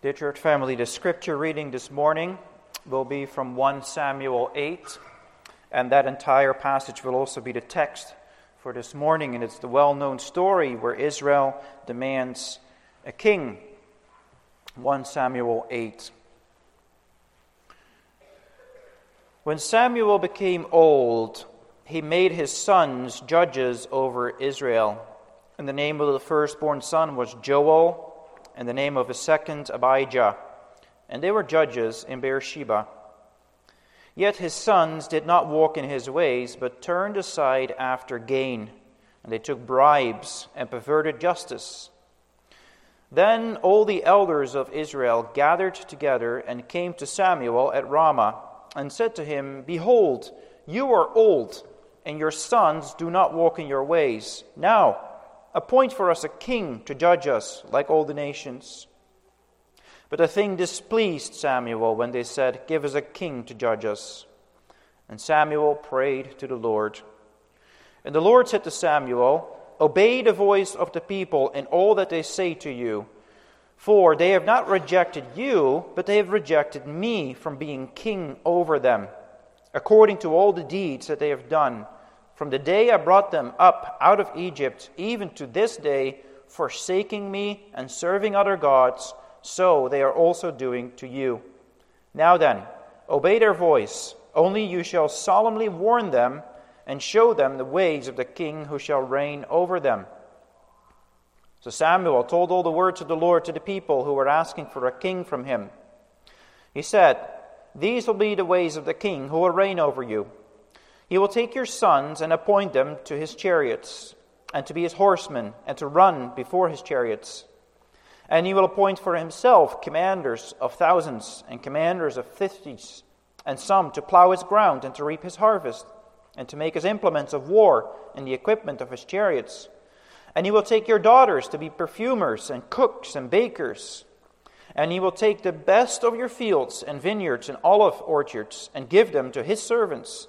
Dear church family, the scripture reading this morning will be from 1 Samuel 8, and that entire passage will also be the text for this morning. And it's the well known story where Israel demands a king. 1 Samuel 8. When Samuel became old, he made his sons judges over Israel. And the name of the firstborn son was Joel and the name of his second Abijah, and they were judges in Beersheba. Yet his sons did not walk in his ways, but turned aside after gain, and they took bribes and perverted justice. Then all the elders of Israel gathered together and came to Samuel at Ramah, and said to him, Behold, you are old, and your sons do not walk in your ways. Now, Appoint for us a king to judge us like all the nations. But the thing displeased Samuel when they said, Give us a king to judge us. And Samuel prayed to the Lord. And the Lord said to Samuel, Obey the voice of the people in all that they say to you. For they have not rejected you, but they have rejected me from being king over them, according to all the deeds that they have done from the day I brought them up out of Egypt, even to this day, forsaking me and serving other gods, so they are also doing to you. Now then, obey their voice. Only you shall solemnly warn them and show them the ways of the king who shall reign over them. So Samuel told all the words of the Lord to the people who were asking for a king from him. He said, These will be the ways of the king who will reign over you. He will take your sons and appoint them to his chariots, and to be his horsemen, and to run before his chariots. And he will appoint for himself commanders of thousands and commanders of fifties, and some to plow his ground and to reap his harvest, and to make his implements of war and the equipment of his chariots. And he will take your daughters to be perfumers and cooks and bakers. And he will take the best of your fields and vineyards and olive orchards and give them to his servants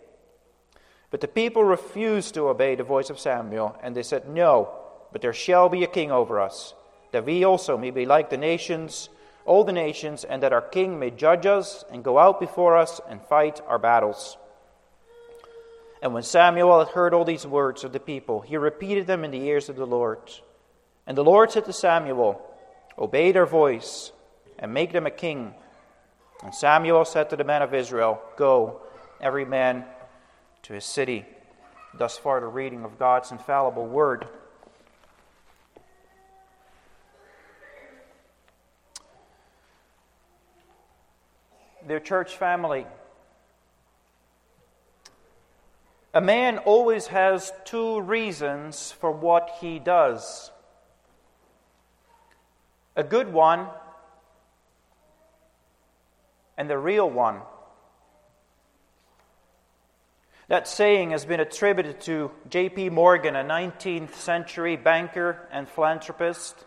But the people refused to obey the voice of Samuel, and they said, No, but there shall be a king over us, that we also may be like the nations, all the nations, and that our king may judge us and go out before us and fight our battles. And when Samuel had heard all these words of the people, he repeated them in the ears of the Lord. And the Lord said to Samuel, Obey their voice, and make them a king. And Samuel said to the men of Israel, Go, every man to his city. Thus far, the reading of God's infallible word. Their church family. A man always has two reasons for what he does a good one and the real one. That saying has been attributed to J.P. Morgan, a 19th century banker and philanthropist.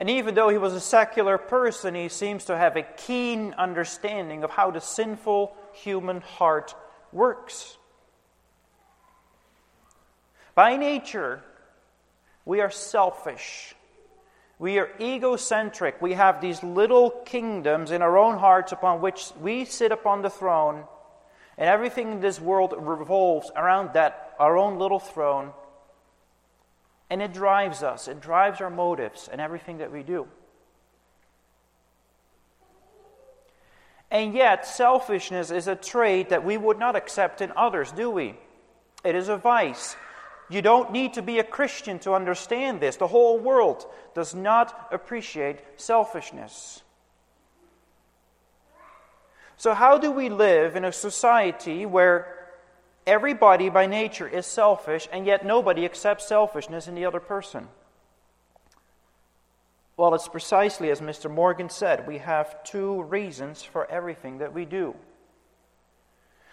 And even though he was a secular person, he seems to have a keen understanding of how the sinful human heart works. By nature, we are selfish. We are egocentric. We have these little kingdoms in our own hearts upon which we sit upon the throne and everything in this world revolves around that, our own little throne. And it drives us, it drives our motives and everything that we do. And yet, selfishness is a trait that we would not accept in others, do we? It is a vice. You don't need to be a Christian to understand this. The whole world does not appreciate selfishness. So, how do we live in a society where everybody by nature is selfish and yet nobody accepts selfishness in the other person? Well, it's precisely as Mr. Morgan said we have two reasons for everything that we do.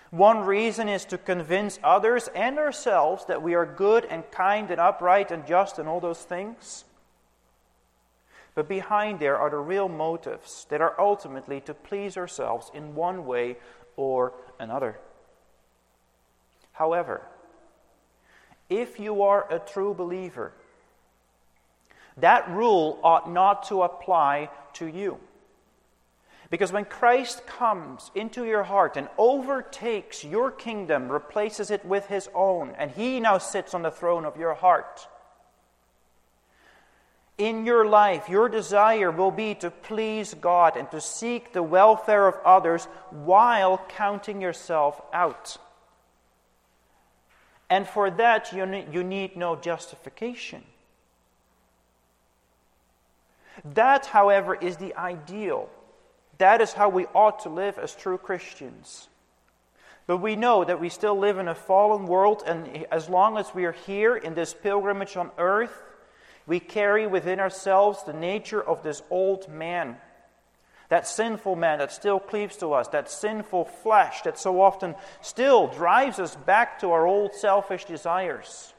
One reason is to convince others and ourselves that we are good and kind and upright and just and all those things. But behind there are the real motives that are ultimately to please ourselves in one way or another. However, if you are a true believer, that rule ought not to apply to you. Because when Christ comes into your heart and overtakes your kingdom, replaces it with his own, and he now sits on the throne of your heart, in your life, your desire will be to please God and to seek the welfare of others while counting yourself out. And for that, you need, you need no justification. That, however, is the ideal. That is how we ought to live as true Christians. But we know that we still live in a fallen world, and as long as we are here in this pilgrimage on earth, we carry within ourselves the nature of this old man. That sinful man that still cleaves to us, that sinful flesh that so often still drives us back to our old selfish desires.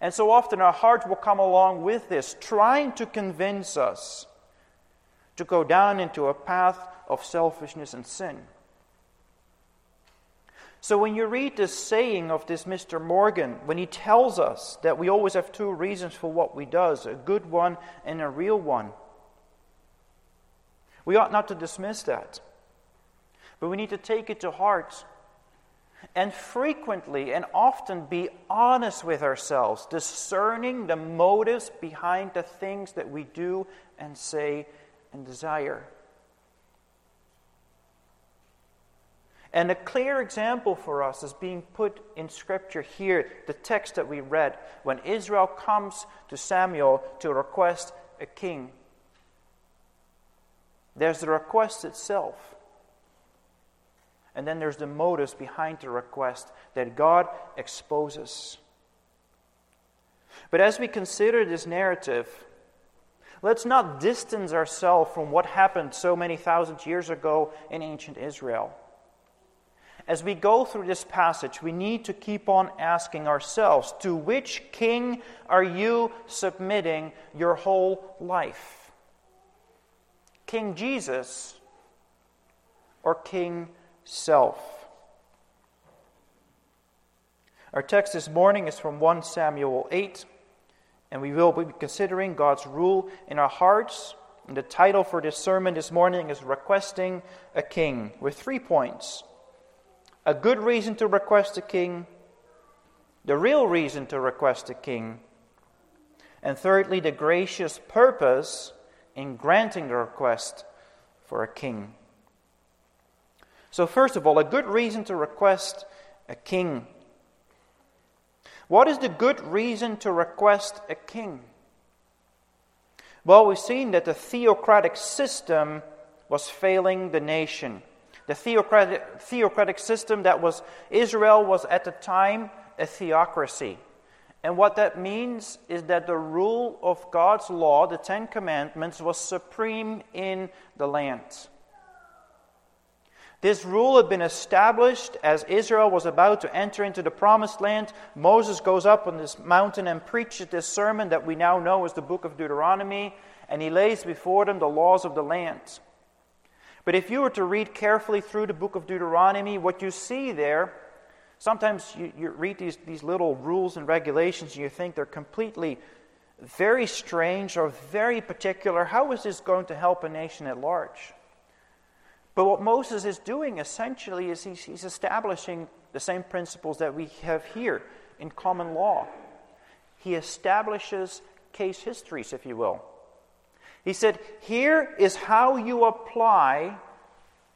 And so often our heart will come along with this, trying to convince us to go down into a path of selfishness and sin. So when you read this saying of this Mr. Morgan, when he tells us that we always have two reasons for what we do, a good one and a real one, we ought not to dismiss that. But we need to take it to heart and frequently and often be honest with ourselves, discerning the motives behind the things that we do and say and desire. And a clear example for us is being put in Scripture here, the text that we read, when Israel comes to Samuel to request a king. There's the request itself. And then there's the motives behind the request that God exposes. But as we consider this narrative, let's not distance ourselves from what happened so many thousand years ago in ancient Israel. As we go through this passage, we need to keep on asking ourselves to which king are you submitting your whole life? King Jesus or King self. Our text this morning is from 1 Samuel 8, and we will be considering God's rule in our hearts. And the title for this sermon this morning is Requesting a King, with three points a good reason to request a king, the real reason to request a king, and thirdly, the gracious purpose in granting the request for a king. So, first of all, a good reason to request a king. What is the good reason to request a king? Well, we've seen that the theocratic system was failing the nation. The theocratic, theocratic system that was Israel was at the time a theocracy. And what that means is that the rule of God's law, the Ten Commandments, was supreme in the land. This rule had been established as Israel was about to enter into the promised land. Moses goes up on this mountain and preaches this sermon that we now know as the book of Deuteronomy, and he lays before them the laws of the land. But if you were to read carefully through the book of Deuteronomy, what you see there, sometimes you, you read these, these little rules and regulations and you think they're completely very strange or very particular. How is this going to help a nation at large? But what Moses is doing essentially is he's, he's establishing the same principles that we have here in common law. He establishes case histories, if you will. He said, Here is how you apply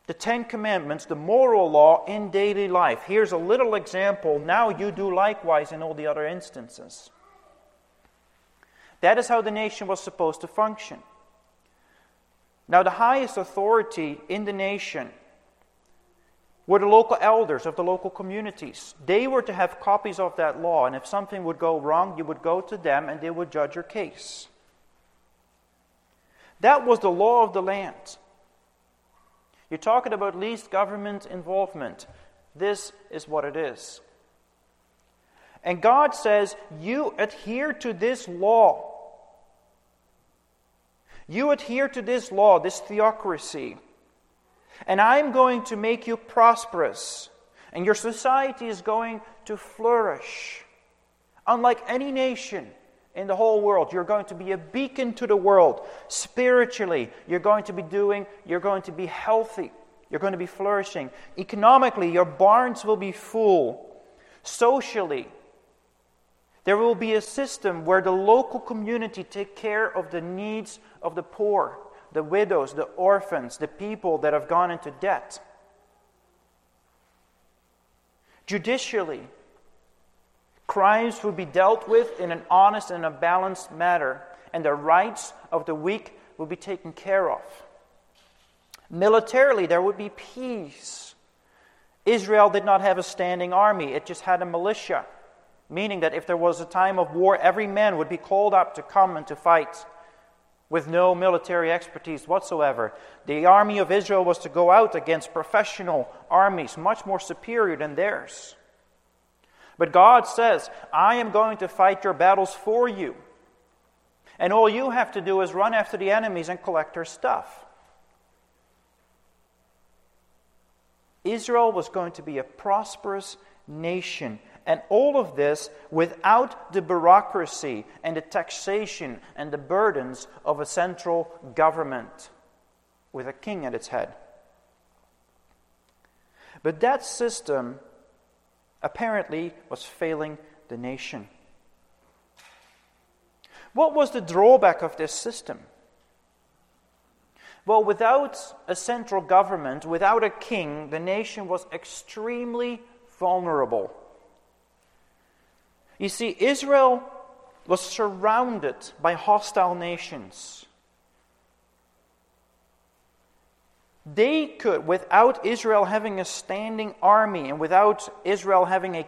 the Ten Commandments, the moral law, in daily life. Here's a little example. Now you do likewise in all the other instances. That is how the nation was supposed to function. Now, the highest authority in the nation were the local elders of the local communities. They were to have copies of that law, and if something would go wrong, you would go to them and they would judge your case. That was the law of the land. You're talking about least government involvement. This is what it is. And God says, You adhere to this law. You adhere to this law, this theocracy. And I'm going to make you prosperous. And your society is going to flourish. Unlike any nation in the whole world, you're going to be a beacon to the world. Spiritually, you're going to be doing, you're going to be healthy. You're going to be flourishing. Economically, your barns will be full. Socially, there will be a system where the local community take care of the needs of the poor, the widows, the orphans, the people that have gone into debt. Judicially, crimes will be dealt with in an honest and a balanced manner, and the rights of the weak will be taken care of. Militarily, there would be peace. Israel did not have a standing army, it just had a militia meaning that if there was a time of war, every man would be called up to come and to fight with no military expertise whatsoever. The army of Israel was to go out against professional armies, much more superior than theirs. But God says, I am going to fight your battles for you. And all you have to do is run after the enemies and collect their stuff. Israel was going to be a prosperous nation and all of this without the bureaucracy and the taxation and the burdens of a central government with a king at its head. But that system apparently was failing the nation. What was the drawback of this system? Well, without a central government, without a king, the nation was extremely vulnerable. You see, Israel was surrounded by hostile nations. They could, without Israel having a standing army and without Israel having a,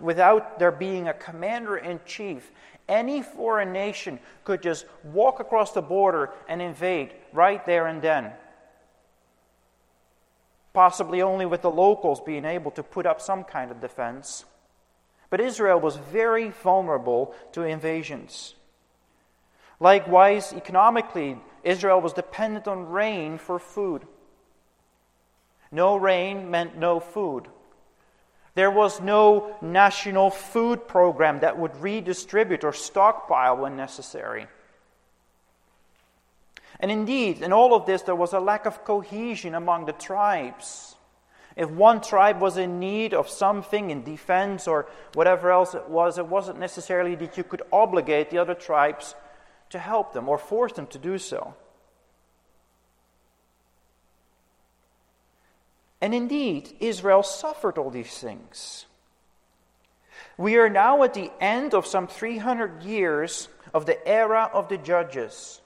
without there being a commander in chief, any foreign nation could just walk across the border and invade right there and then. Possibly only with the locals being able to put up some kind of defense. But Israel was very vulnerable to invasions. Likewise, economically, Israel was dependent on rain for food. No rain meant no food. There was no national food program that would redistribute or stockpile when necessary. And indeed, in all of this, there was a lack of cohesion among the tribes. If one tribe was in need of something in defense or whatever else it was, it wasn't necessarily that you could obligate the other tribes to help them or force them to do so. And indeed, Israel suffered all these things. We are now at the end of some 300 years of the era of the judges.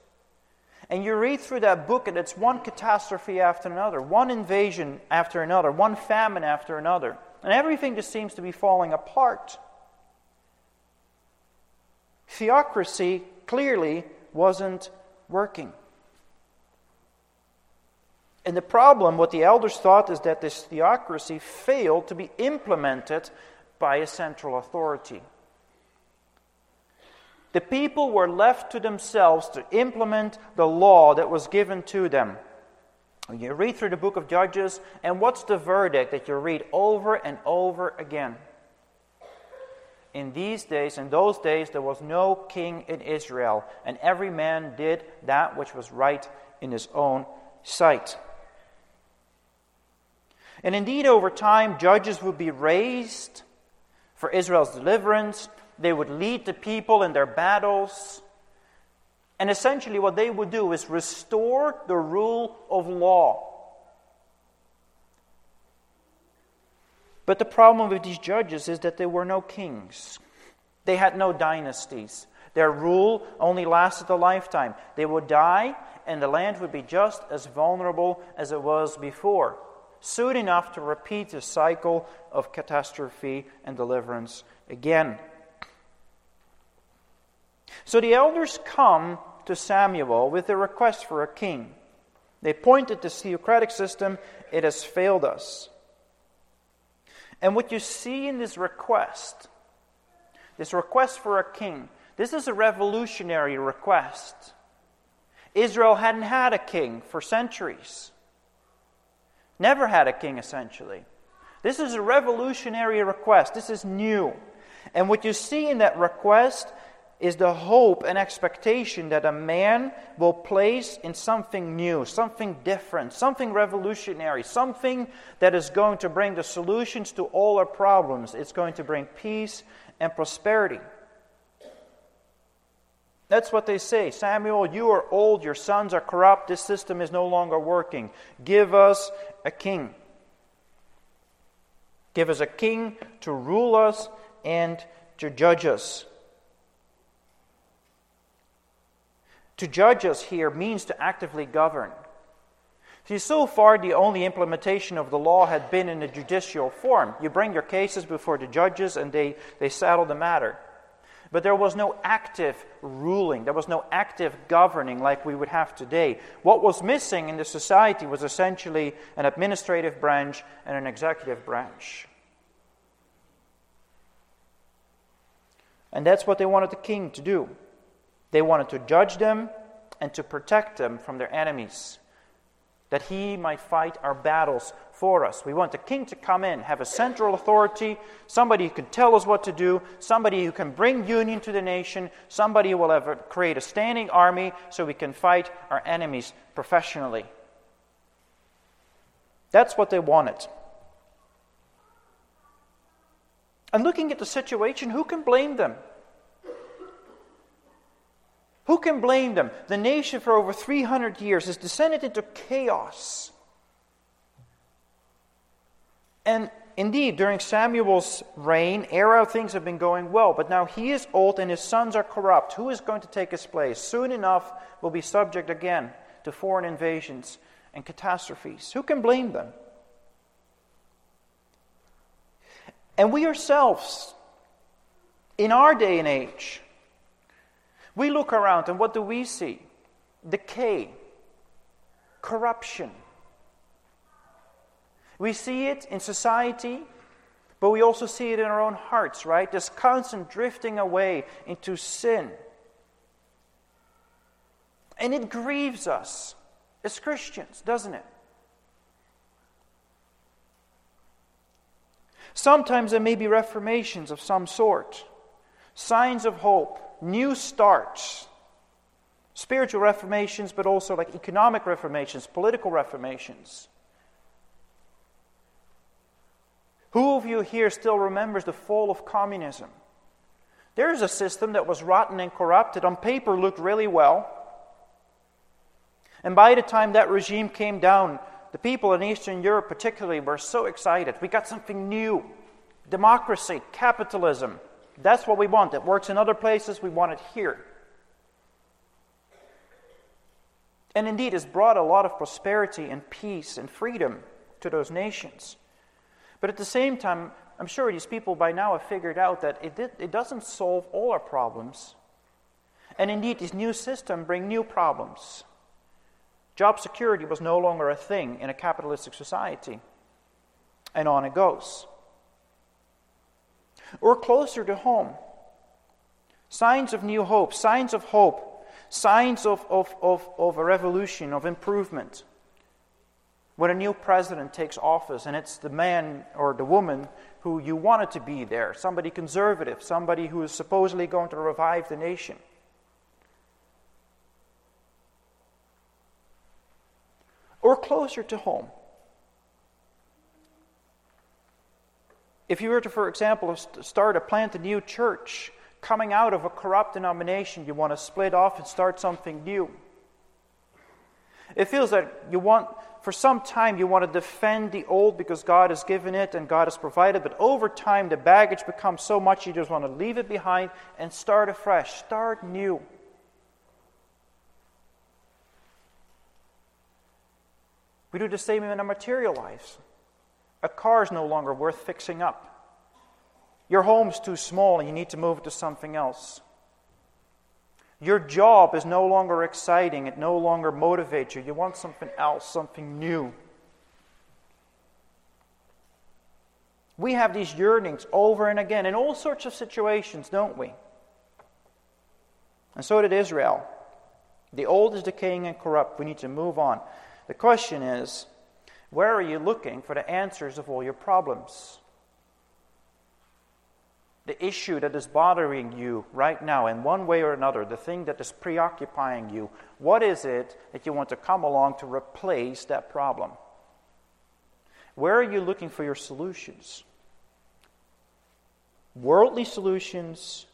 And you read through that book, and it's one catastrophe after another, one invasion after another, one famine after another. And everything just seems to be falling apart. Theocracy clearly wasn't working. And the problem, what the elders thought, is that this theocracy failed to be implemented by a central authority. The people were left to themselves to implement the law that was given to them. You read through the book of Judges, and what's the verdict that you read over and over again? In these days, in those days, there was no king in Israel, and every man did that which was right in his own sight. And indeed, over time, judges would be raised for Israel's deliverance, they would lead the people in their battles. And essentially, what they would do is restore the rule of law. But the problem with these judges is that there were no kings, they had no dynasties. Their rule only lasted a lifetime. They would die, and the land would be just as vulnerable as it was before, soon enough to repeat the cycle of catastrophe and deliverance again. So the elders come to Samuel with a request for a king. They point at the theocratic system, it has failed us. And what you see in this request, this request for a king, this is a revolutionary request. Israel hadn't had a king for centuries. Never had a king, essentially. This is a revolutionary request. This is new. And what you see in that request is the hope and expectation that a man will place in something new, something different, something revolutionary, something that is going to bring the solutions to all our problems. It's going to bring peace and prosperity. That's what they say. Samuel, you are old, your sons are corrupt, this system is no longer working. Give us a king. Give us a king to rule us and to judge us. To judge us here means to actively govern. See, so far, the only implementation of the law had been in a judicial form. You bring your cases before the judges and they, they settle the matter. But there was no active ruling, there was no active governing like we would have today. What was missing in the society was essentially an administrative branch and an executive branch. And that's what they wanted the king to do. They wanted to judge them and to protect them from their enemies, that he might fight our battles for us. We want the king to come in, have a central authority, somebody who can tell us what to do, somebody who can bring union to the nation, somebody who will create a standing army so we can fight our enemies professionally. That's what they wanted. And looking at the situation, who can blame them? Who can blame them? The nation for over 300 years has descended into chaos. And indeed, during Samuel's reign, era, things have been going well. But now he is old and his sons are corrupt. Who is going to take his place? Soon enough, we'll be subject again to foreign invasions and catastrophes. Who can blame them? And we ourselves, in our day and age, we look around and what do we see? Decay, corruption. We see it in society, but we also see it in our own hearts, right? This constant drifting away into sin. And it grieves us as Christians, doesn't it? Sometimes there may be reformations of some sort, signs of hope, new starts, spiritual reformations, but also like economic reformations, political reformations. Who of you here still remembers the fall of communism? There's a system that was rotten and corrupted, on paper looked really well. And by the time that regime came down, the people in Eastern Europe, particularly, were so excited. We got something new democracy, capitalism. That's what we want. It works in other places, we want it here. And indeed, it's brought a lot of prosperity and peace and freedom to those nations. But at the same time, I'm sure these people by now have figured out that it, did, it doesn't solve all our problems. And indeed, this new system bring new problems. Job security was no longer a thing in a capitalistic society. And on it goes or closer to home. Signs of new hope, signs of hope, signs of, of, of, of a revolution, of improvement. When a new president takes office and it's the man or the woman who you wanted to be there, somebody conservative, somebody who is supposedly going to revive the nation. Or closer to home. If you were to, for example, start a plant a new church coming out of a corrupt denomination, you want to split off and start something new. It feels that you want, for some time, you want to defend the old because God has given it and God has provided, but over time, the baggage becomes so much you just want to leave it behind and start afresh, start new. We do the same in our material lives. A car is no longer worth fixing up. Your home's too small and you need to move it to something else. Your job is no longer exciting, it no longer motivates you. You want something else, something new. We have these yearnings over and again in all sorts of situations, don't we? And so did Israel. The old is decaying and corrupt. We need to move on. The question is where are you looking for the answers of all your problems? The issue that is bothering you right now, in one way or another, the thing that is preoccupying you, what is it that you want to come along to replace that problem? Where are you looking for your solutions? Worldly solutions,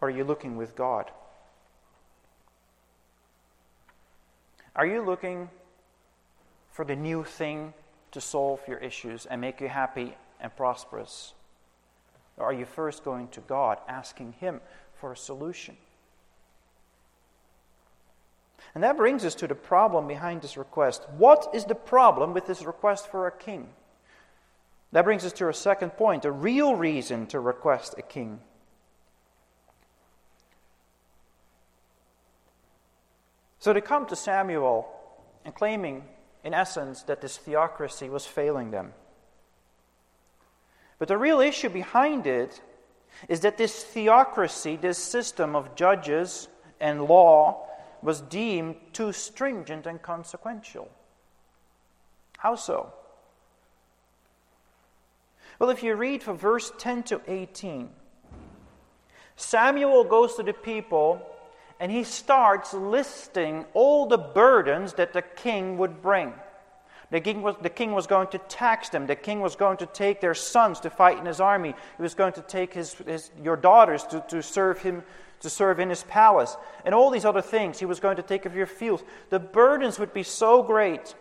or are you looking with God? Are you looking for the new thing to solve your issues and make you happy and prosperous? Or are you first going to God, asking Him for a solution? And that brings us to the problem behind this request. What is the problem with this request for a king? That brings us to our second point a real reason to request a king. So they come to Samuel and claiming, in essence, that this theocracy was failing them. But the real issue behind it is that this theocracy, this system of judges and law, was deemed too stringent and consequential. How so? Well, if you read from verse 10 to 18, Samuel goes to the people and he starts listing all the burdens that the king would bring. The king, was, the king was going to tax them. The king was going to take their sons to fight in his army. He was going to take his, his, your daughters to, to serve him, to serve in his palace. And all these other things. He was going to take of your fields. The burdens would be so great.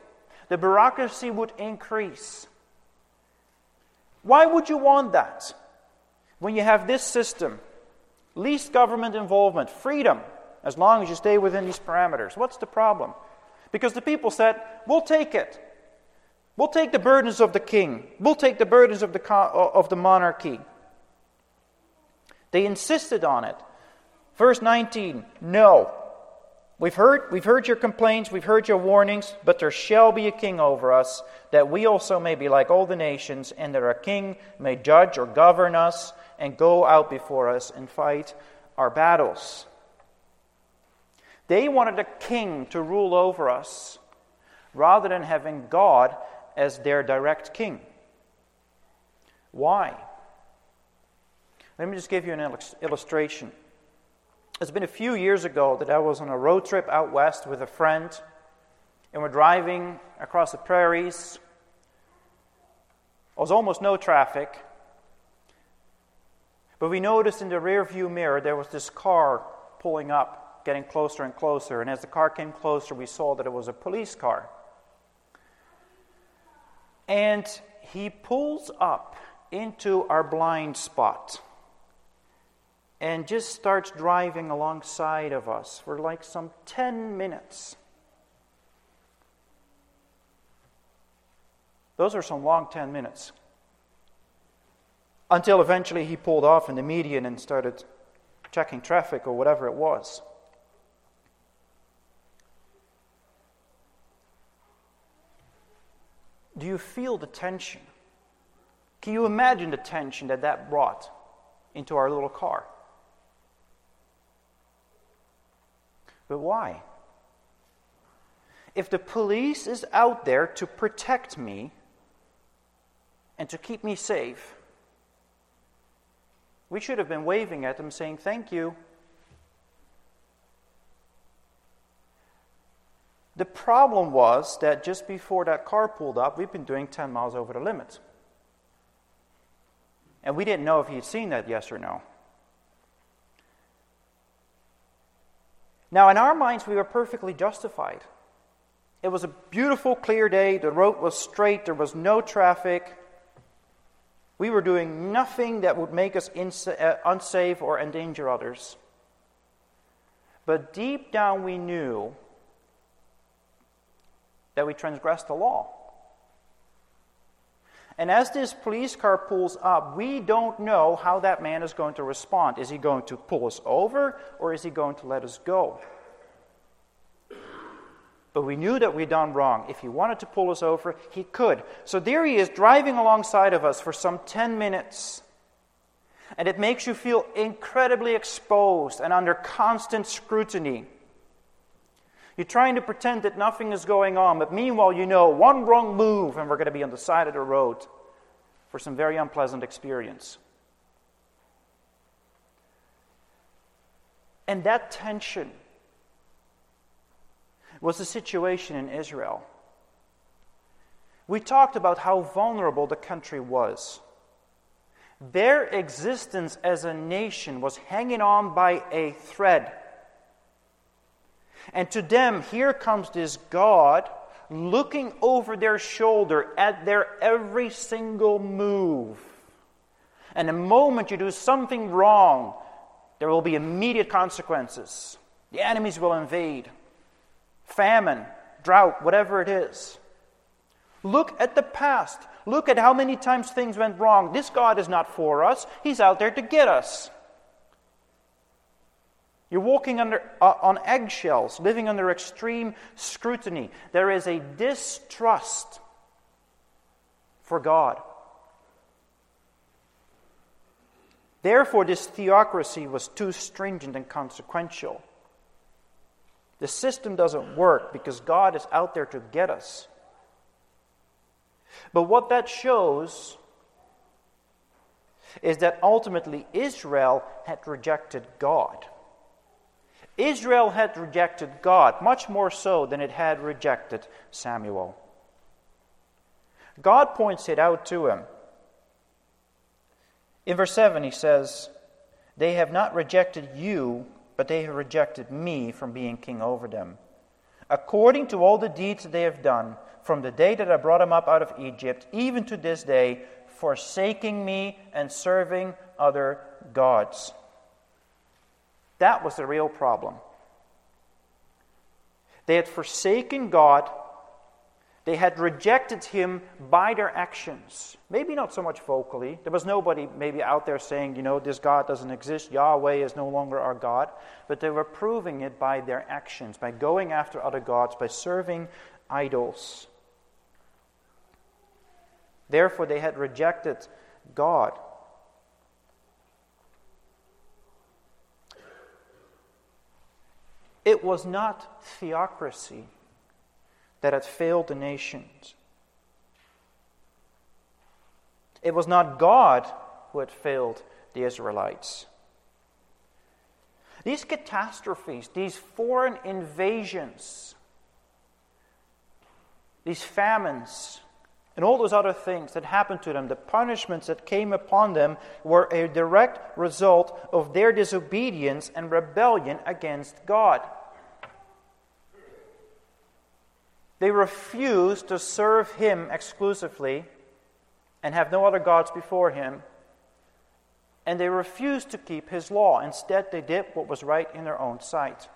The bureaucracy would increase. Why would you want that? When you have this system, least government involvement, freedom, as long as you stay within these parameters. What's the problem? Because the people said, We'll take it. We'll take the burdens of the king. We'll take the burdens of the, uh, of the monarchy. They insisted on it. Verse 19 No. We've heard, we've heard your complaints, we've heard your warnings, but there shall be a king over us, that we also may be like all the nations, and that our king may judge or govern us, and go out before us and fight our battles. They wanted a king to rule over us rather than having God as their direct king. Why? Let me just give you an illustration. It's been a few years ago that I was on a road trip out west with a friend, and we're driving across the prairies. There was almost no traffic, but we noticed in the rear view mirror there was this car pulling up getting closer and closer. And as the car came closer, we saw that it was a police car. And he pulls up into our blind spot and just starts driving alongside of us for like some 10 minutes. Those are some long 10 minutes. Until eventually he pulled off in the median and started checking traffic or whatever it was. Do you feel the tension? Can you imagine the tension that that brought into our little car? But why? If the police is out there to protect me and to keep me safe, we should have been waving at them saying, Thank you. The problem was that just before that car pulled up, we'd been doing 10 miles over the limit. And we didn't know if he'd seen that, yes or no. Now, in our minds, we were perfectly justified. It was a beautiful, clear day. The road was straight. There was no traffic. We were doing nothing that would make us uh, unsafe or endanger others. But deep down, we knew that we transgress the law. And as this police car pulls up, we don't know how that man is going to respond. Is he going to pull us over or is he going to let us go? But we knew that we'd done wrong. If he wanted to pull us over, he could. So there he is driving alongside of us for some 10 minutes. And it makes you feel incredibly exposed and under constant scrutiny. You're trying to pretend that nothing is going on, but meanwhile, you know one wrong move and we're going to be on the side of the road for some very unpleasant experience. And that tension was the situation in Israel. We talked about how vulnerable the country was. Their existence as a nation was hanging on by a thread. And to them, here comes this God looking over their shoulder at their every single move. And the moment you do something wrong, there will be immediate consequences. The enemies will invade. Famine, drought, whatever it is. Look at the past. Look at how many times things went wrong. This God is not for us, He's out there to get us. You're walking under, uh, on eggshells, living under extreme scrutiny. There is a distrust for God. Therefore, this theocracy was too stringent and consequential. The system doesn't work because God is out there to get us. But what that shows is that ultimately Israel had rejected God. Israel had rejected God, much more so than it had rejected Samuel. God points it out to him. In verse 7, he says, They have not rejected you, but they have rejected me from being king over them. According to all the deeds that they have done, from the day that I brought them up out of Egypt, even to this day, forsaking me and serving other gods. That was the real problem. They had forsaken God, they had rejected Him by their actions. Maybe not so much vocally. There was nobody maybe out there saying, you know, this God doesn't exist, Yahweh is no longer our God. But they were proving it by their actions, by going after other gods, by serving idols. Therefore, they had rejected God. It was not theocracy that had failed the nations. It was not God who had failed the Israelites. These catastrophes, these foreign invasions, these famines, and all those other things that happened to them, the punishments that came upon them, were a direct result of their disobedience and rebellion against God. They refused to serve him exclusively and have no other gods before him. And they refused to keep his law. Instead, they did what was right in their own sight.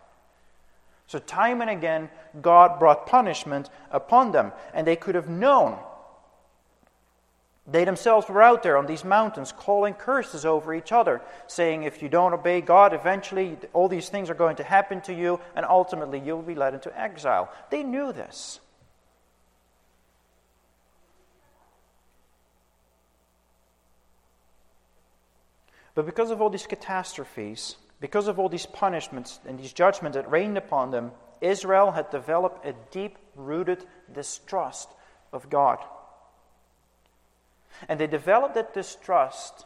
So, time and again, God brought punishment upon them. And they could have known they themselves were out there on these mountains calling curses over each other, saying, If you don't obey God, eventually all these things are going to happen to you, and ultimately you will be led into exile. They knew this. But because of all these catastrophes, because of all these punishments and these judgments that rained upon them, Israel had developed a deep rooted distrust of God. And they develop that distrust,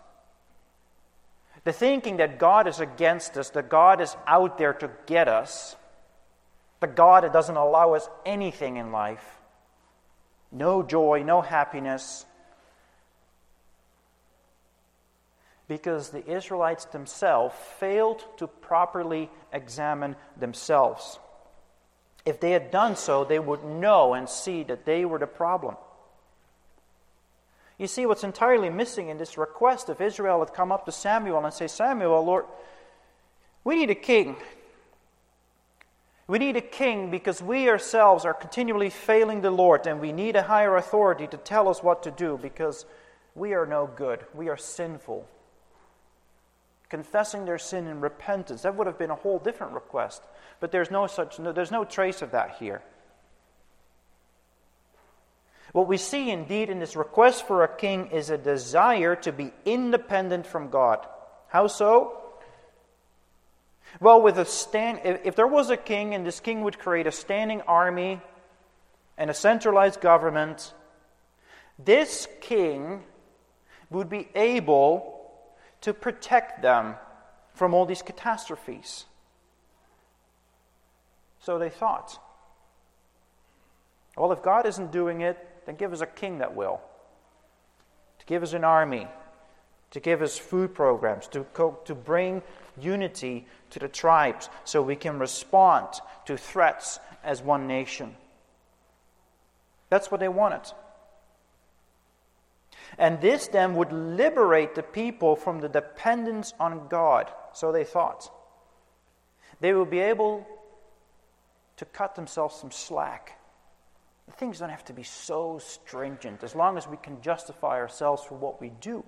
the thinking that God is against us, that God is out there to get us, the God that doesn't allow us anything in life no joy, no happiness. Because the Israelites themselves failed to properly examine themselves. If they had done so, they would know and see that they were the problem. You see, what's entirely missing in this request of Israel had come up to Samuel and say, Samuel, Lord, we need a king. We need a king because we ourselves are continually failing the Lord, and we need a higher authority to tell us what to do because we are no good. We are sinful. Confessing their sin in repentance, that would have been a whole different request. But there's no such no, there's no trace of that here. What we see indeed in this request for a king is a desire to be independent from God. How so? Well, with a stand, if, if there was a king and this king would create a standing army and a centralized government, this king would be able to protect them from all these catastrophes. So they thought. Well, if God isn't doing it, then give us a king that will. To give us an army, to give us food programs, to, co- to bring unity to the tribes so we can respond to threats as one nation. That's what they wanted. And this then would liberate the people from the dependence on God, so they thought. They will be able to cut themselves some slack. Things don't have to be so stringent as long as we can justify ourselves for what we do.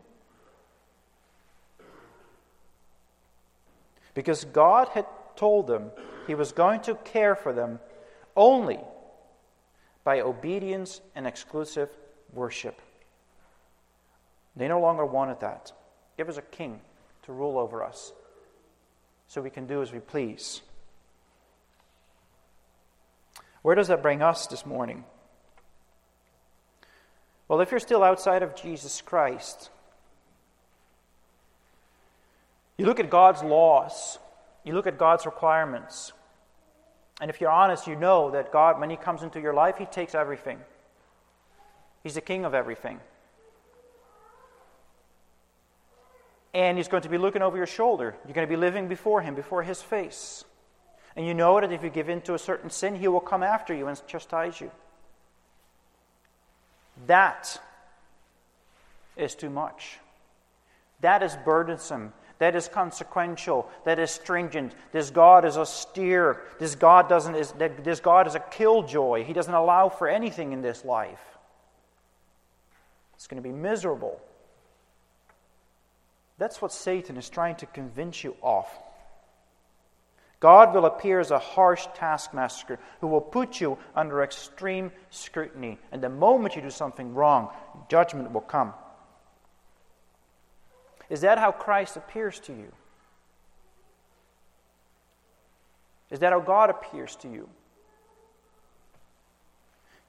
Because God had told them He was going to care for them only by obedience and exclusive worship. They no longer wanted that. Give us a king to rule over us so we can do as we please. Where does that bring us this morning? Well, if you're still outside of Jesus Christ, you look at God's laws, you look at God's requirements, and if you're honest, you know that God, when He comes into your life, He takes everything. He's the king of everything. and he's going to be looking over your shoulder. You're going to be living before him, before his face. And you know that if you give in to a certain sin, he will come after you and chastise you. That is too much. That is burdensome. That is consequential. That is stringent. This God is austere. This God doesn't is this God is a killjoy. He doesn't allow for anything in this life. It's going to be miserable. That's what Satan is trying to convince you of. God will appear as a harsh taskmaster who will put you under extreme scrutiny. And the moment you do something wrong, judgment will come. Is that how Christ appears to you? Is that how God appears to you?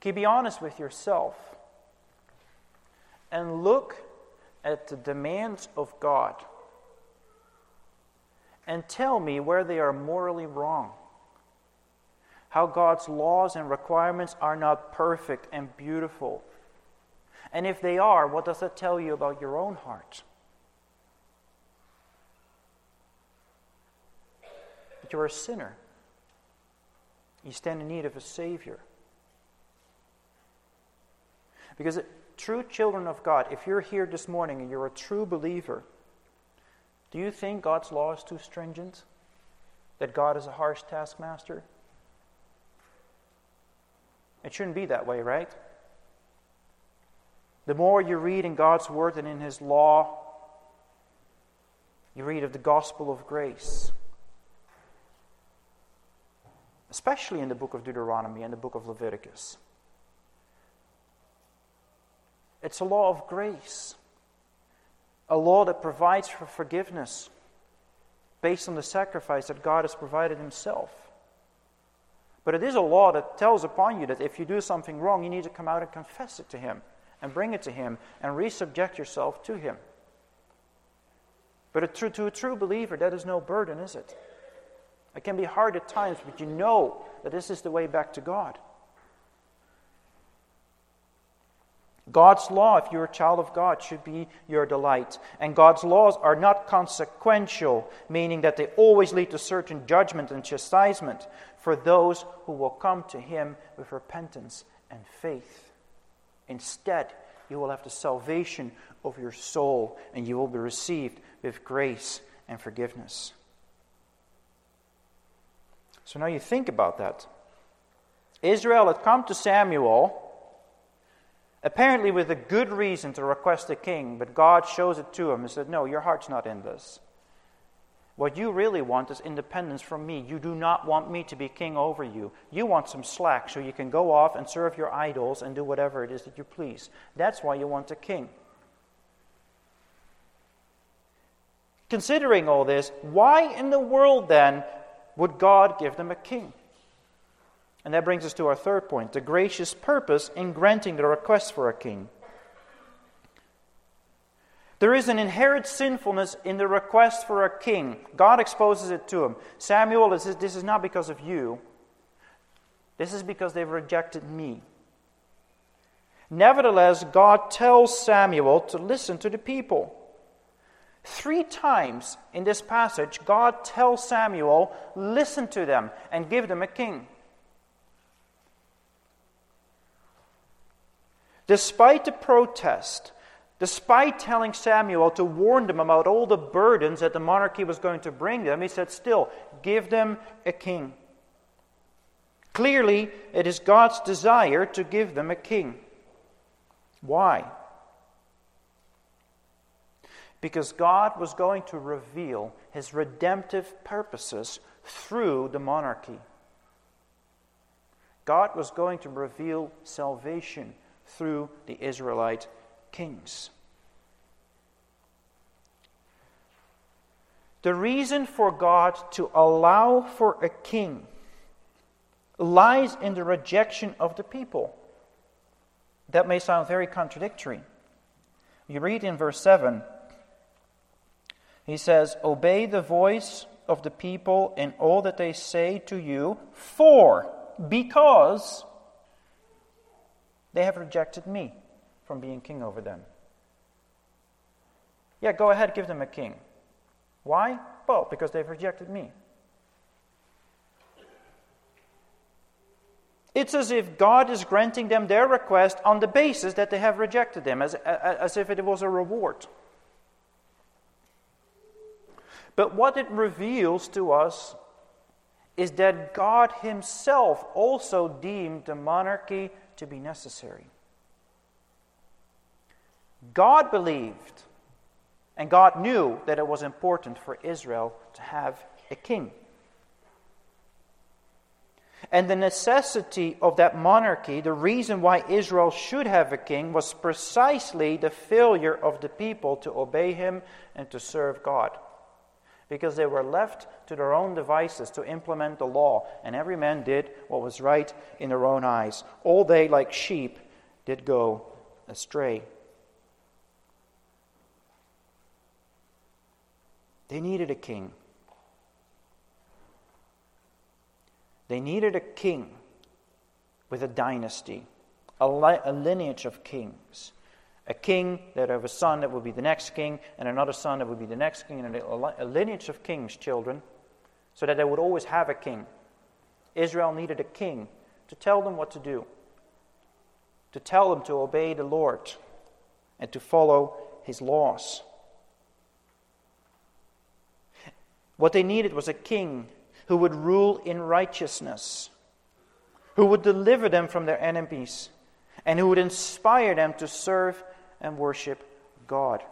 Can you be honest with yourself and look at the demands of God and tell me where they are morally wrong. How God's laws and requirements are not perfect and beautiful. And if they are, what does that tell you about your own heart? That you're a sinner. You stand in need of a Savior. Because true children of God, if you're here this morning and you're a true believer, do you think God's law is too stringent? That God is a harsh taskmaster? It shouldn't be that way, right? The more you read in God's Word and in His law, you read of the gospel of grace. Especially in the book of Deuteronomy and the book of Leviticus. It's a law of grace, a law that provides for forgiveness based on the sacrifice that God has provided Himself. But it is a law that tells upon you that if you do something wrong, you need to come out and confess it to Him and bring it to Him and resubject yourself to Him. But a true, to a true believer, that is no burden, is it? It can be hard at times, but you know that this is the way back to God. God's law, if you're a child of God, should be your delight. And God's laws are not consequential, meaning that they always lead to certain judgment and chastisement for those who will come to Him with repentance and faith. Instead, you will have the salvation of your soul, and you will be received with grace and forgiveness. So now you think about that. Israel had come to Samuel apparently with a good reason to request a king, but God shows it to him and said, No, your heart's not in this. What you really want is independence from me. You do not want me to be king over you. You want some slack so you can go off and serve your idols and do whatever it is that you please. That's why you want a king. Considering all this, why in the world then would God give them a king? And that brings us to our third point the gracious purpose in granting the request for a king. There is an inherent sinfulness in the request for a king. God exposes it to him. Samuel, this is, this is not because of you, this is because they've rejected me. Nevertheless, God tells Samuel to listen to the people. Three times in this passage, God tells Samuel, listen to them and give them a king. Despite the protest, despite telling Samuel to warn them about all the burdens that the monarchy was going to bring them, he said, Still, give them a king. Clearly, it is God's desire to give them a king. Why? Because God was going to reveal his redemptive purposes through the monarchy. God was going to reveal salvation through the Israelite kings. The reason for God to allow for a king lies in the rejection of the people. That may sound very contradictory. You read in verse 7, he says, Obey the voice of the people in all that they say to you, for, because they have rejected me from being king over them. Yeah, go ahead, give them a king. Why? Well, because they've rejected me. It's as if God is granting them their request on the basis that they have rejected them, as, as if it was a reward. But what it reveals to us is that God Himself also deemed the monarchy to be necessary. God believed and God knew that it was important for Israel to have a king. And the necessity of that monarchy, the reason why Israel should have a king, was precisely the failure of the people to obey him and to serve God because they were left to their own devices to implement the law, and every man did what was right in their own eyes. All they, like sheep, did go astray. They needed a king. They needed a king with a dynasty, a, li- a lineage of kings a king that have a son that will be the next king, and another son that will be the next king, and a lineage of kings, children, so that they would always have a king. Israel needed a king to tell them what to do, to tell them to obey the Lord, and to follow his laws. What they needed was a king who would rule in righteousness, who would deliver them from their enemies, and who would inspire them to serve and worship God.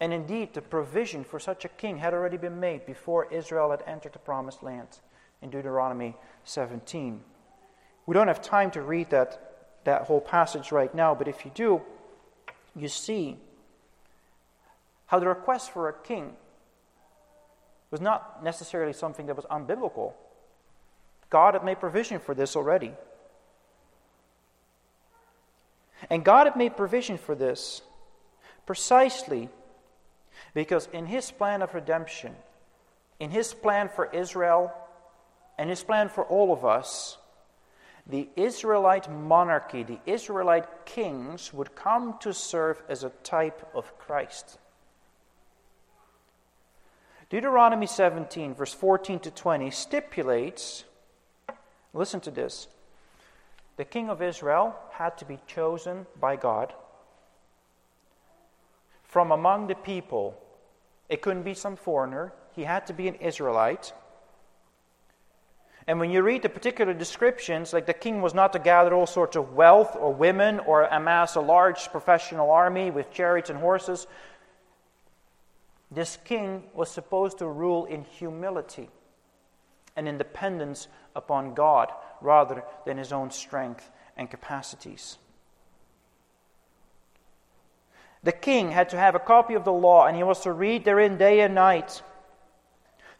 And indeed, the provision for such a king had already been made before Israel had entered the promised land in Deuteronomy 17. We don't have time to read that, that whole passage right now, but if you do, you see how the request for a king was not necessarily something that was unbiblical. God had made provision for this already. And God had made provision for this precisely because in His plan of redemption, in His plan for Israel, and His plan for all of us, the Israelite monarchy, the Israelite kings would come to serve as a type of Christ. Deuteronomy 17, verse 14 to 20, stipulates listen to this the king of Israel had to be chosen by God from among the people. It couldn't be some foreigner, he had to be an Israelite. And when you read the particular descriptions, like the king was not to gather all sorts of wealth or women or amass a large professional army with chariots and horses. This king was supposed to rule in humility and independence upon God rather than his own strength and capacities. The king had to have a copy of the law, and he was to read therein day and night,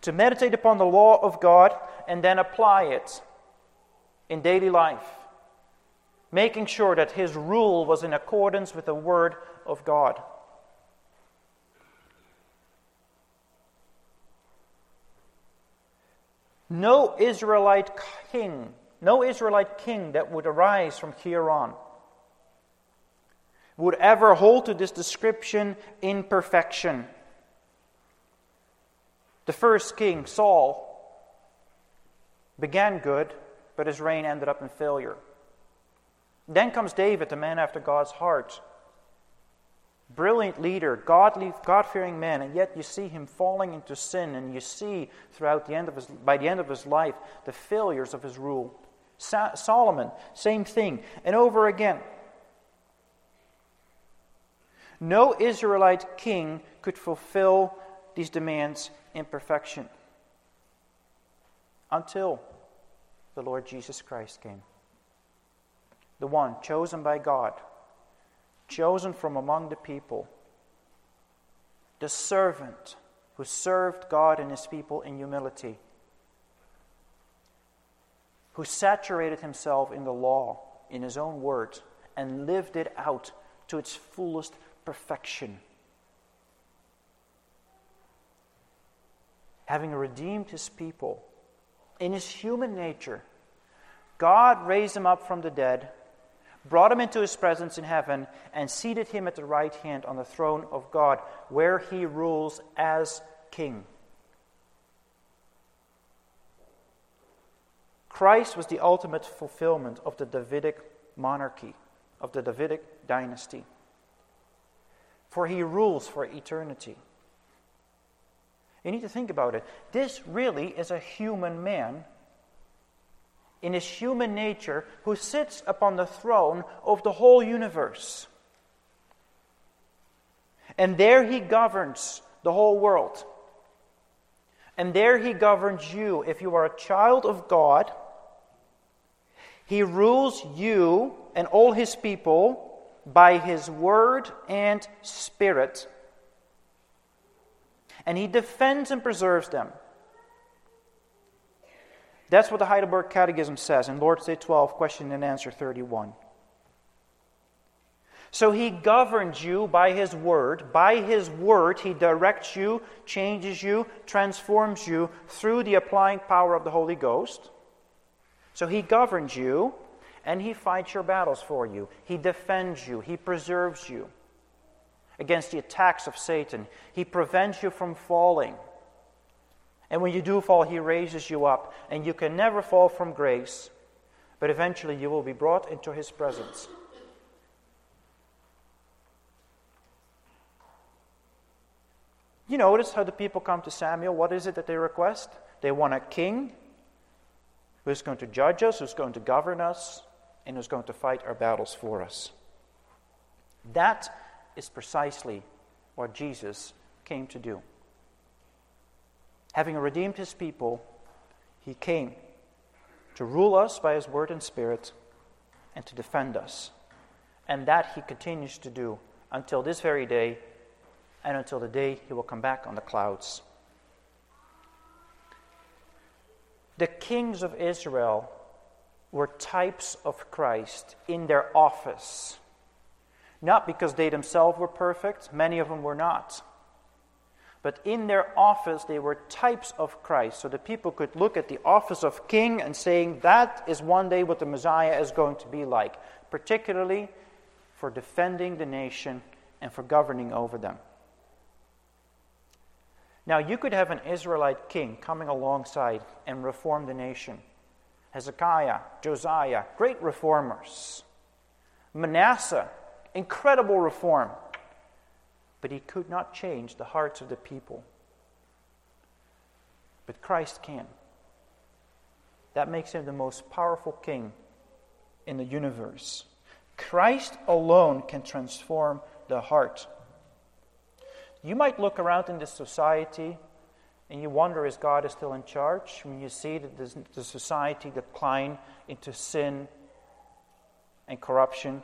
to meditate upon the law of God and then apply it in daily life, making sure that his rule was in accordance with the Word of God. No Israelite king, no Israelite king that would arise from here on would ever hold to this description in perfection. The first king, Saul, began good, but his reign ended up in failure. Then comes David, the man after God's heart. Brilliant leader, godly, God-fearing man, and yet you see him falling into sin, and you see throughout the end of his, by the end of his life, the failures of his rule. Solomon, same thing, and over again. No Israelite king could fulfill these demands in perfection until the Lord Jesus Christ came. The one chosen by God, chosen from among the people, the servant who served God and his people in humility, who saturated himself in the law, in his own words, and lived it out to its fullest perfection. Having redeemed his people in his human nature, God raised him up from the dead, brought him into his presence in heaven, and seated him at the right hand on the throne of God, where he rules as king. Christ was the ultimate fulfillment of the Davidic monarchy, of the Davidic dynasty. For he rules for eternity. You need to think about it. This really is a human man in his human nature who sits upon the throne of the whole universe. And there he governs the whole world. And there he governs you if you are a child of God. He rules you and all his people by his word and spirit and he defends and preserves them. That's what the Heidelberg Catechism says in Lord's Day 12, question and answer 31. So he governs you by his word. By his word, he directs you, changes you, transforms you through the applying power of the Holy Ghost. So he governs you and he fights your battles for you. He defends you, he preserves you against the attacks of Satan. He prevents you from falling. And when you do fall, He raises you up. And you can never fall from grace, but eventually you will be brought into His presence. You notice how the people come to Samuel. What is it that they request? They want a king who's going to judge us, who's going to govern us, and who's going to fight our battles for us. That is precisely what Jesus came to do. Having redeemed his people, he came to rule us by his word and spirit and to defend us. And that he continues to do until this very day and until the day he will come back on the clouds. The kings of Israel were types of Christ in their office not because they themselves were perfect, many of them were not. But in their office, they were types of Christ. So the people could look at the office of king and saying, that is one day what the Messiah is going to be like, particularly for defending the nation and for governing over them. Now, you could have an Israelite king coming alongside and reform the nation. Hezekiah, Josiah, great reformers. Manasseh, incredible reform. But he could not change the hearts of the people. But Christ can. that makes him the most powerful king in the universe. Christ alone can transform the heart. You might look around in this society and you wonder is God is still in charge when you see that the society decline into sin and corruption.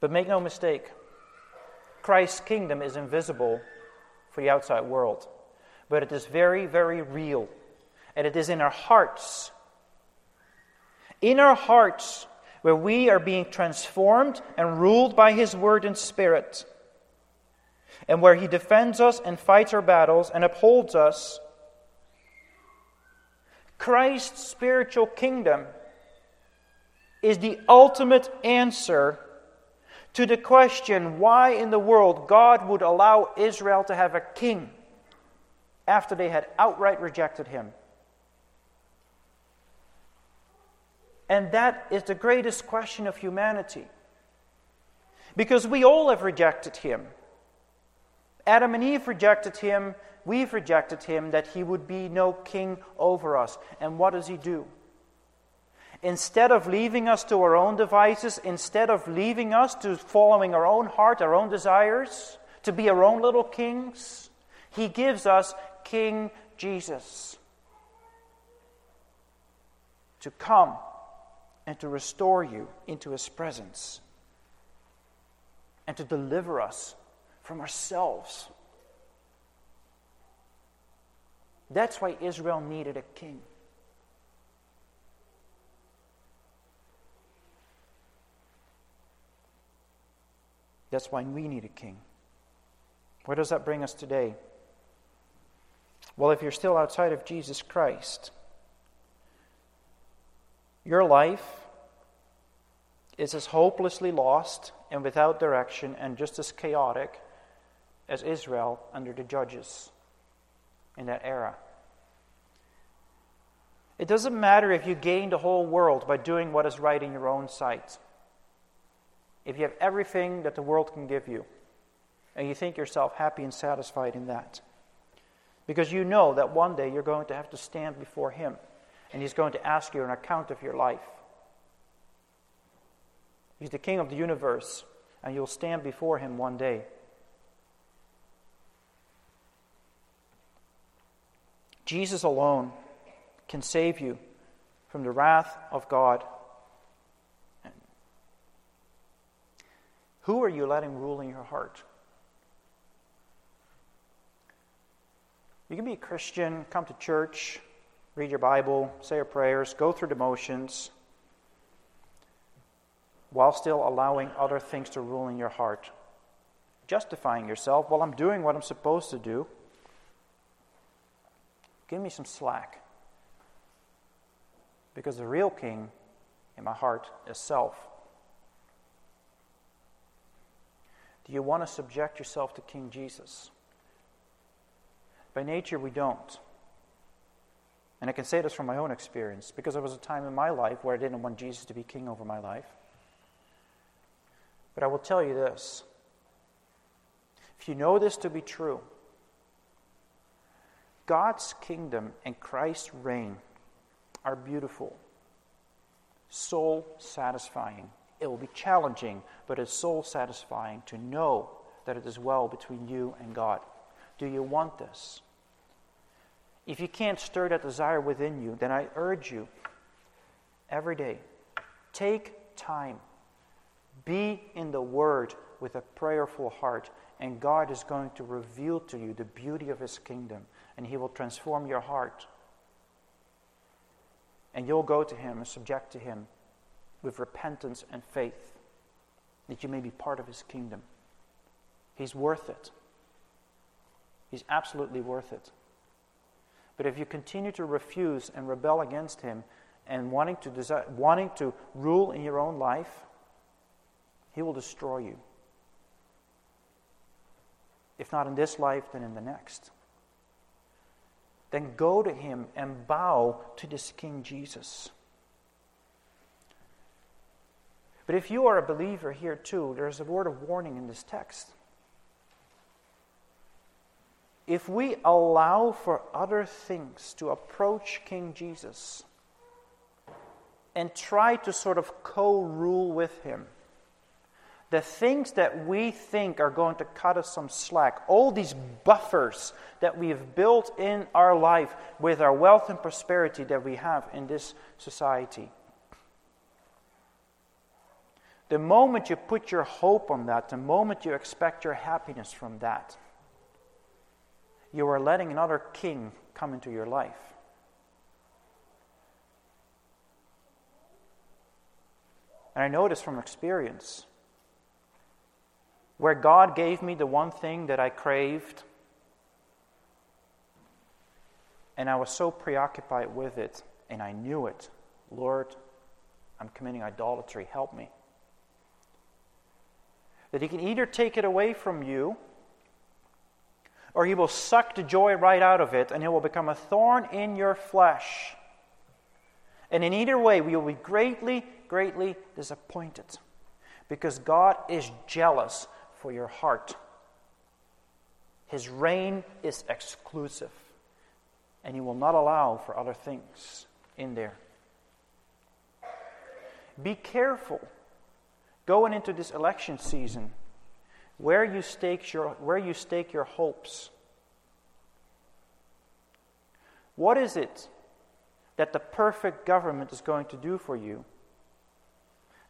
But make no mistake, Christ's kingdom is invisible for the outside world, but it is very, very real. And it is in our hearts. In our hearts, where we are being transformed and ruled by His Word and Spirit, and where He defends us and fights our battles and upholds us. Christ's spiritual kingdom is the ultimate answer to the question why in the world God would allow Israel to have a king after they had outright rejected him. And that is the greatest question of humanity. Because we all have rejected him. Adam and Eve rejected him. We've rejected him that he would be no king over us. And what does he do? instead of leaving us to our own devices, instead of leaving us to following our own heart, our own desires, to be our own little kings, He gives us King Jesus to come and to restore you into His presence and to deliver us from ourselves. That's why Israel needed a king. That's why we need a king. Where does that bring us today? Well, if you're still outside of Jesus Christ, your life is as hopelessly lost and without direction and just as chaotic as Israel under the judges in that era. It doesn't matter if you gain the whole world by doing what is right in your own sight if you have everything that the world can give you, and you think yourself happy and satisfied in that. Because you know that one day you're going to have to stand before Him, and He's going to ask you an account of your life. He's the King of the universe, and you'll stand before Him one day. Jesus alone can save you from the wrath of God Who are you letting rule in your heart? You can be a Christian, come to church, read your Bible, say your prayers, go through the motions, while still allowing other things to rule in your heart. Justifying yourself, well, I'm doing what I'm supposed to do. Give me some slack. Because the real king in my heart is self. Do you want to subject yourself to King Jesus? By nature, we don't. And I can say this from my own experience because there was a time in my life where I didn't want Jesus to be king over my life. But I will tell you this if you know this to be true, God's kingdom and Christ's reign are beautiful, soul satisfying it will be challenging, but it's soul satisfying to know that it is well between you and God. Do you want this? If you can't stir that desire within you, then I urge you every day take time, be in the Word with a prayerful heart, and God is going to reveal to you the beauty of His kingdom, and He will transform your heart. And you'll go to Him and subject to Him with repentance and faith, that you may be part of his kingdom. He's worth it. He's absolutely worth it. But if you continue to refuse and rebel against him and wanting to, desire, wanting to rule in your own life, he will destroy you. If not in this life, then in the next. Then go to him and bow to this King Jesus. But if you are a believer here too, there's a word of warning in this text. If we allow for other things to approach King Jesus and try to sort of co rule with him, the things that we think are going to cut us some slack, all these buffers that we have built in our life with our wealth and prosperity that we have in this society. The moment you put your hope on that, the moment you expect your happiness from that, you are letting another king come into your life. And I know this from experience where God gave me the one thing that I craved, and I was so preoccupied with it, and I knew it. Lord, I'm committing idolatry, help me. That He can either take it away from you, or He will suck the joy right out of it, and it will become a thorn in your flesh. And in either way, we will be greatly, greatly disappointed because God is jealous for your heart. His reign is exclusive, and He will not allow for other things in there. Be careful going into this election season where you stake your, where you stake your hopes. What is it that the perfect government is going to do for you?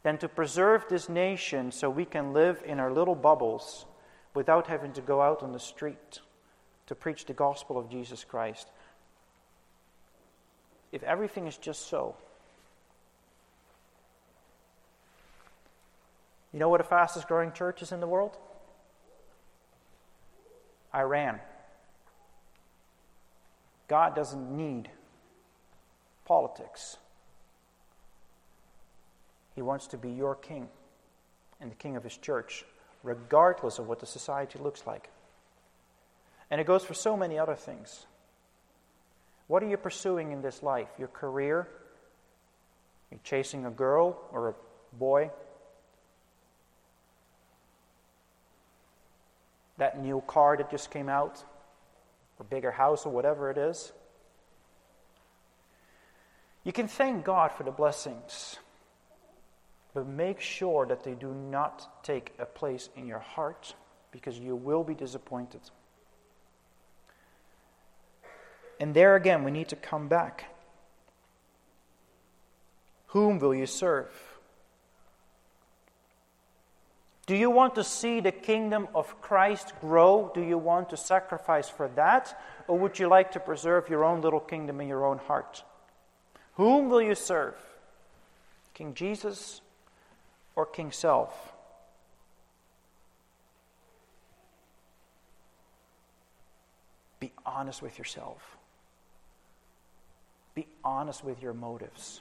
than to preserve this nation so we can live in our little bubbles without having to go out on the street to preach the gospel of Jesus Christ. If everything is just so, you know what the fastest growing church is in the world? Iran. God doesn't need politics. He wants to be your king and the king of his church, regardless of what the society looks like. And it goes for so many other things. What are you pursuing in this life? Your career? You're chasing a girl or a boy? That new car that just came out? Or bigger house or whatever it is? You can thank God for the blessings but make sure that they do not take a place in your heart because you will be disappointed. And there again, we need to come back. Whom will you serve? Do you want to see the kingdom of Christ grow? Do you want to sacrifice for that? Or would you like to preserve your own little kingdom in your own heart? Whom will you serve? King Jesus or King Self. Be honest with yourself. Be honest with your motives.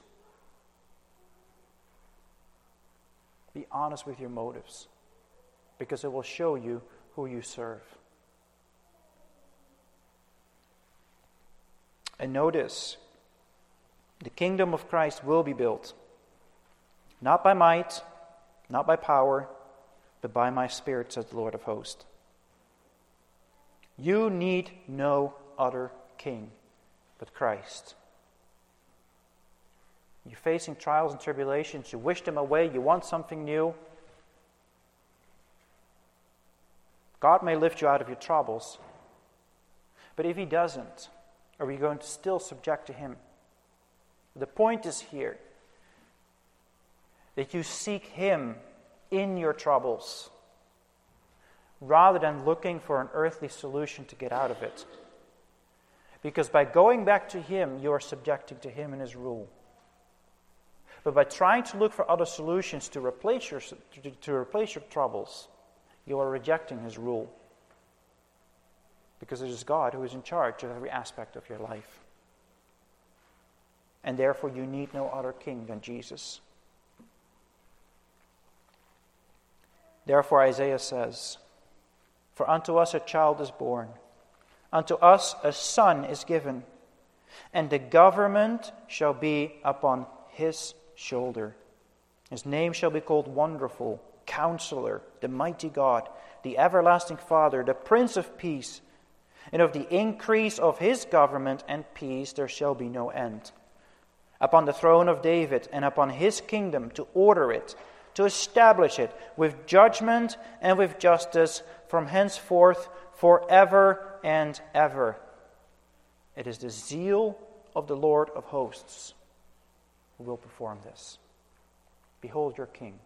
Be honest with your motives because it will show you who you serve. And notice the kingdom of Christ will be built, not by might, not by power, but by my Spirit, says the Lord of hosts. You need no other king but Christ. You're facing trials and tribulations, you wish them away, you want something new. God may lift you out of your troubles, but if He doesn't, are we going to still subject to Him? The point is here that you seek Him in your troubles rather than looking for an earthly solution to get out of it. Because by going back to Him, you are subjecting to Him and His rule. But by trying to look for other solutions to replace your, to, to replace your troubles, you are rejecting His rule. Because it is God who is in charge of every aspect of your life. And therefore, you need no other king than Jesus. Therefore, Isaiah says, For unto us a child is born, unto us a son is given, and the government shall be upon his shoulder. His name shall be called Wonderful, Counselor, the Mighty God, the Everlasting Father, the Prince of Peace. and of the increase of his government and peace there shall be no end. Upon the throne of David and upon his kingdom to order it, to establish it with judgment and with justice from henceforth forever and ever. It is the zeal of the Lord of hosts who will perform this. Behold your King.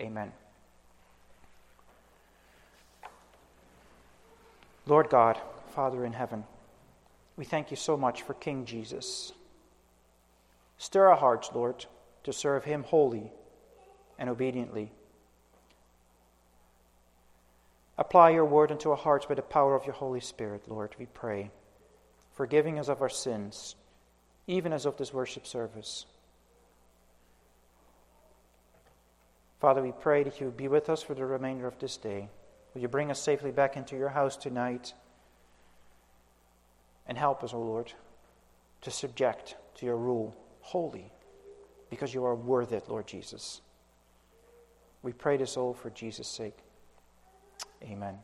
Amen. Lord God, Father in heaven, we thank you so much for King Jesus. Stir our hearts, Lord, to serve him wholly and obediently. Apply your word into our hearts by the power of your Holy Spirit, Lord, we pray, forgiving us of our sins, even as of this worship service. Father, we pray that you would be with us for the remainder of this day. Will you bring us safely back into your house tonight? And help us, O Lord, to subject to your rule wholly, because you are worth it, Lord Jesus. We pray this all for Jesus' sake. Amen.